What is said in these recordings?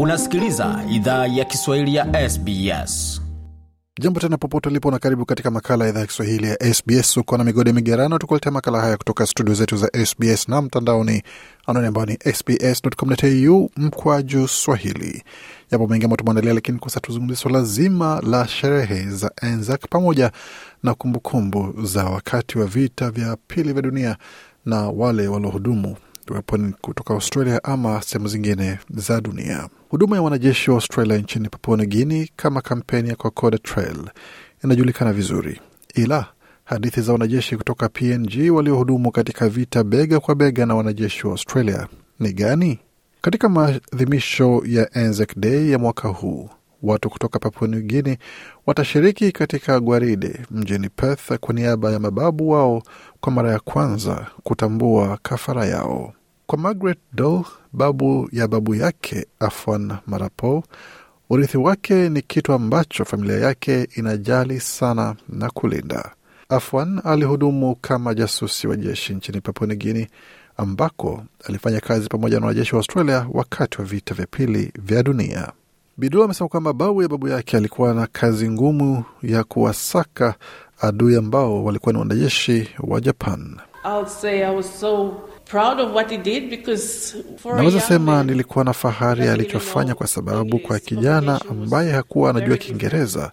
Unasikiliza idhaa ya Kiswahili ya SBS. Jambo tena popote ulipo na karibu katika makala ya idhaa ya Kiswahili ya SBS. Uko na migode migerano, tukuletea makala haya kutoka studio zetu za SBS na mtandaoni, anwani ambayo ni sbs.com.au mkwaju swahili. Yapo mengi ambayo tumeandalia, lakini kwa sasa tuzungumzia swala zima la sherehe za Anzac pamoja na kumbukumbu za wakati wa vita vya pili vya dunia na wale waliohudumu iwapo ni kutoka Australia ama sehemu zingine za dunia. Huduma ya wanajeshi wa Australia nchini Papua New Guinea kama kampeni ya Kokoda Trail inajulikana vizuri, ila hadithi za wanajeshi kutoka PNG waliohudumu katika vita bega kwa bega na wanajeshi wa Australia ni gani? Katika maadhimisho ya Anzac Day ya mwaka huu watu kutoka Papua New Guinea watashiriki katika gwaride mjini Perth kwa niaba ya mababu wao kwa mara ya kwanza kutambua kafara yao. Kwa Margaret Dole, babu ya babu yake Afwan Marapo, urithi wake ni kitu ambacho familia yake inajali sana na kulinda. Afwan alihudumu kama jasusi wa jeshi nchini Papua New Guinea ambako alifanya kazi pamoja na wanajeshi wa Australia wakati wa vita vya pili vya dunia. Bidu amesema kwamba babu ya babu yake alikuwa na kazi ngumu ya kuwasaka adui ambao walikuwa ni wanajeshi wa Japan. Naweza sema nilikuwa na fahari alichofanya, kwa sababu kwa kijana ambaye hakuwa anajua Kiingereza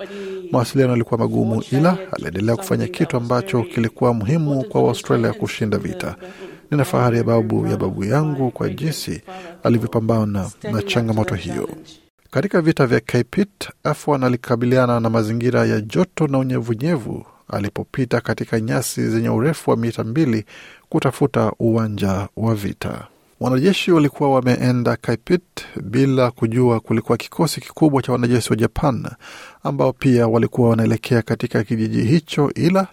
mawasiliano yalikuwa magumu, ila aliendelea kufanya kitu ambacho kilikuwa muhimu kwa Waustralia kushinda vita. Nina fahari ya babu ya babu yangu kwa jinsi alivyopambana na changamoto hiyo. Katika vita vya Kaipit, Afwan alikabiliana na mazingira ya joto na unyevunyevu alipopita katika nyasi zenye urefu wa mita mbili kutafuta uwanja wa vita. Wanajeshi walikuwa wameenda Kaipit bila kujua kulikuwa kikosi kikubwa cha wanajeshi wa Japan ambao pia walikuwa wanaelekea katika kijiji hicho, ila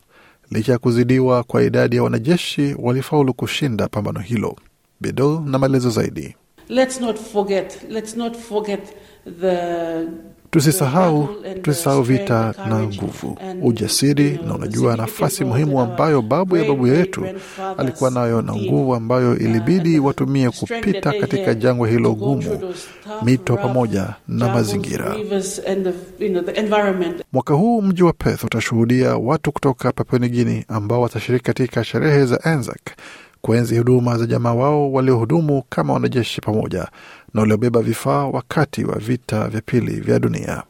licha ya kuzidiwa kwa idadi ya wanajeshi walifaulu kushinda pambano hilo. Bidol na maelezo zaidi. Let's not forget, let's not forget the Tusisahau, tusisahau vita na nguvu, ujasiri na unajua, nafasi muhimu ambayo babu ya babu yetu alikuwa nayo na nguvu ambayo ilibidi watumie kupita katika jangwa hilo gumu, mito pamoja na mazingira. Mwaka huu mji wa Perth utashuhudia watu kutoka Papua New Guinea ambao watashiriki katika sherehe za Anzac kuenzi huduma za jamaa wao waliohudumu kama wanajeshi pamoja na waliobeba vifaa wakati wa vita vya pili vya dunia.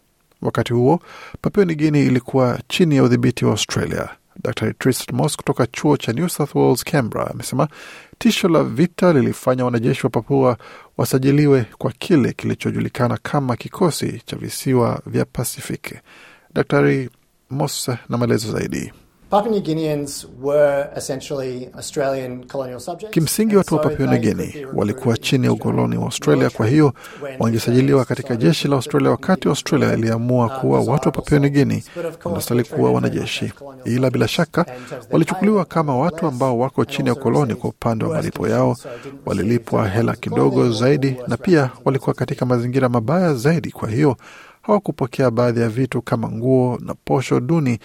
Wakati huo Papua New Guinea ilikuwa chini ya udhibiti wa Australia. Dr Tristan Moss kutoka chuo cha New South Wales Canberra amesema tisho la vita lilifanya wanajeshi wa Papua wasajiliwe kwa kile kilichojulikana kama kikosi cha visiwa vya Pasifiki. Dr Moss na maelezo zaidi. Kimsingi watu wa Papua New Guinea walikuwa chini ya ukoloni wa Australia, kwa hiyo wangesajiliwa katika jeshi la Australia. Wakati Australia iliamua kuwa watu wa Papua New Guinea wanastahili kuwa wanajeshi, ila bila shaka walichukuliwa kama watu ambao wako chini ya ukoloni. Kwa upande wa malipo yao, walilipwa hela kidogo zaidi, na pia walikuwa katika mazingira mabaya zaidi, kwa hiyo hawakupokea baadhi ya vitu kama nguo na posho duni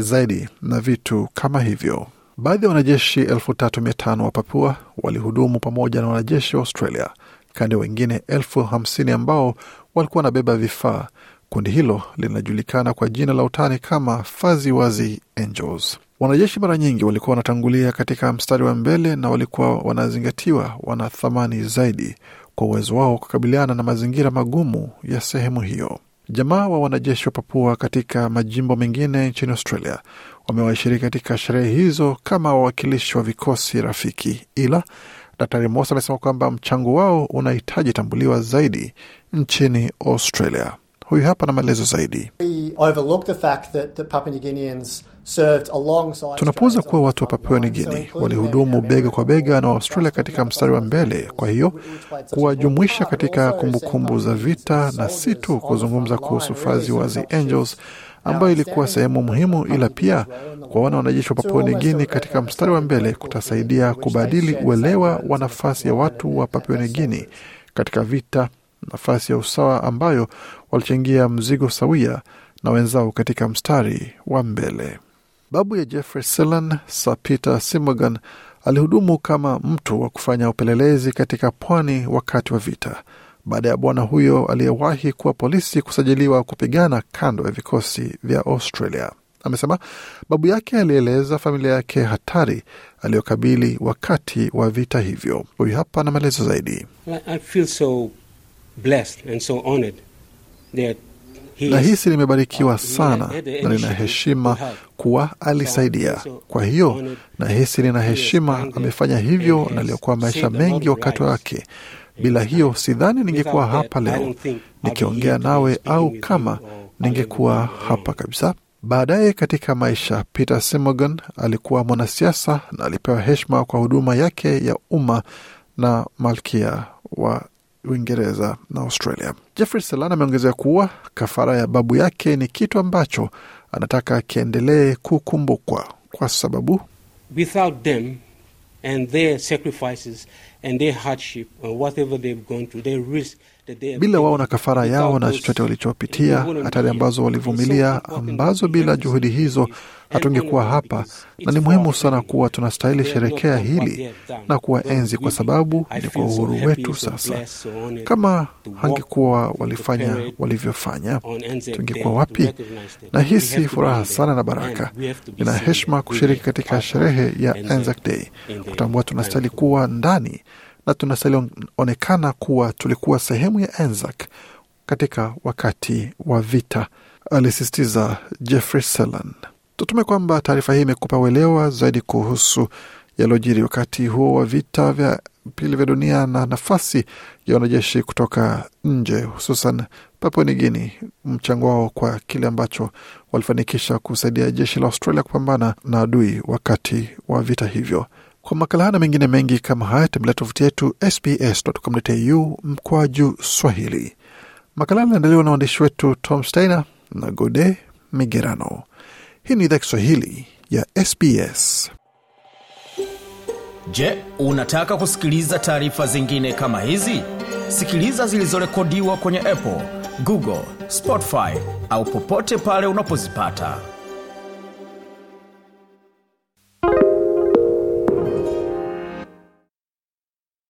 zaidi na vitu kama hivyo. Baadhi ya wanajeshi elfu tatu mia tano wa Papua walihudumu pamoja na wanajeshi wa Australia, kando wengine elfu hamsini ambao walikuwa wanabeba vifaa. Kundi hilo linajulikana kwa jina la utani kama Fazi Wazi Angels. Wanajeshi mara nyingi walikuwa wanatangulia katika mstari wa mbele na walikuwa wanazingatiwa wana thamani zaidi kwa uwezo wao kukabiliana na mazingira magumu ya sehemu hiyo. Jamaa wa wanajeshi wa Papua katika majimbo mengine nchini Australia wamewashiriki katika sherehe hizo kama wawakilishi wa vikosi rafiki, ila Daktari Mosa amesema kwamba mchango wao unahitaji tambuliwa zaidi nchini Australia. Huyu hapa na maelezo zaidi. Tunapuuza kuwa watu wa Papua New Guinea walihudumu bega kwa bega na Waustralia katika mstari wa mbele. Kwa hiyo kuwajumuisha katika kumbukumbu kumbu za vita na si tu kuzungumza kuhusu fazi Wuzzy Angels ambayo ilikuwa sehemu muhimu, ila pia kuwaona wanajeshi wa Papua New Guinea katika mstari wa mbele kutasaidia kubadili uelewa wa nafasi ya watu wa Papua New Guinea katika vita, nafasi ya usawa ambayo walichangia mzigo sawia na wenzao katika mstari wa mbele. Babu ya Jeffrey Selan, Sir Peter Simogan, alihudumu kama mtu wa kufanya upelelezi katika pwani wakati wa vita. baada ya bwana huyo aliyewahi kuwa polisi kusajiliwa kupigana kando ya vikosi vya Australia. Amesema babu yake alieleza familia yake hatari aliyokabili wakati wa vita hivyo. Huyu hapa na maelezo zaidi. I feel so blessed and so honored that he is- Nahisi nimebarikiwa uh, sana na nina heshima kuwa alisaidia. Kwa hiyo nahisi nina heshima amefanya hivyo na aliokuwa maisha mengi wakati wake. Bila hiyo sidhani ningekuwa hapa leo nikiongea nawe au kama ningekuwa hapa kabisa. Baadaye katika maisha, Peter Simogan alikuwa mwanasiasa na alipewa heshima kwa huduma yake ya umma na malkia wa Uingereza na Australia. Jeffrey Selan ameongezea kuwa kafara ya babu yake ni kitu ambacho anataka kiendelee kukumbukwa kwa sababu without them and their sacrifices and their hardship and whatever they've gone through, they risk bila wao na kafara yao na chochote walichopitia, hatari ambazo walivumilia, ambazo bila juhudi hizo hatungekuwa hapa, na ni muhimu sana kuwa tunastahili sherekea hili na kuwaenzi, kwa sababu ni kwa uhuru wetu sasa. Kama hangekuwa walifanya walivyofanya, tungekuwa wapi? Nahisi furaha sana na baraka. Nina heshima kushiriki katika sherehe ya Anzac Day, kutambua tunastahili kuwa ndani na tunasalionekana kuwa tulikuwa sehemu ya Anzac katika wakati wa vita, alisisitiza Jeffrey Selan. Tutume kwamba taarifa hii imekupa uelewa zaidi kuhusu yaliyojiri wakati huo wa vita vya pili vya dunia na nafasi ya wanajeshi kutoka nje, hususan Papua New Guinea, mchango wao kwa kile ambacho walifanikisha kusaidia jeshi la Australia kupambana na adui wakati wa vita hivyo. Kwa makala haya na mengine mengi kama haya, tembelea tovuti yetu sbs.com.au mkwaju Swahili. Makala yanaendelewa na waandishi wetu Tom Steiner na Gode Migerano. Hii ni idhaa Kiswahili ya SBS. Je, unataka kusikiliza taarifa zingine kama hizi? Sikiliza zilizorekodiwa kwenye Apple, Google, Spotify au popote pale unapozipata.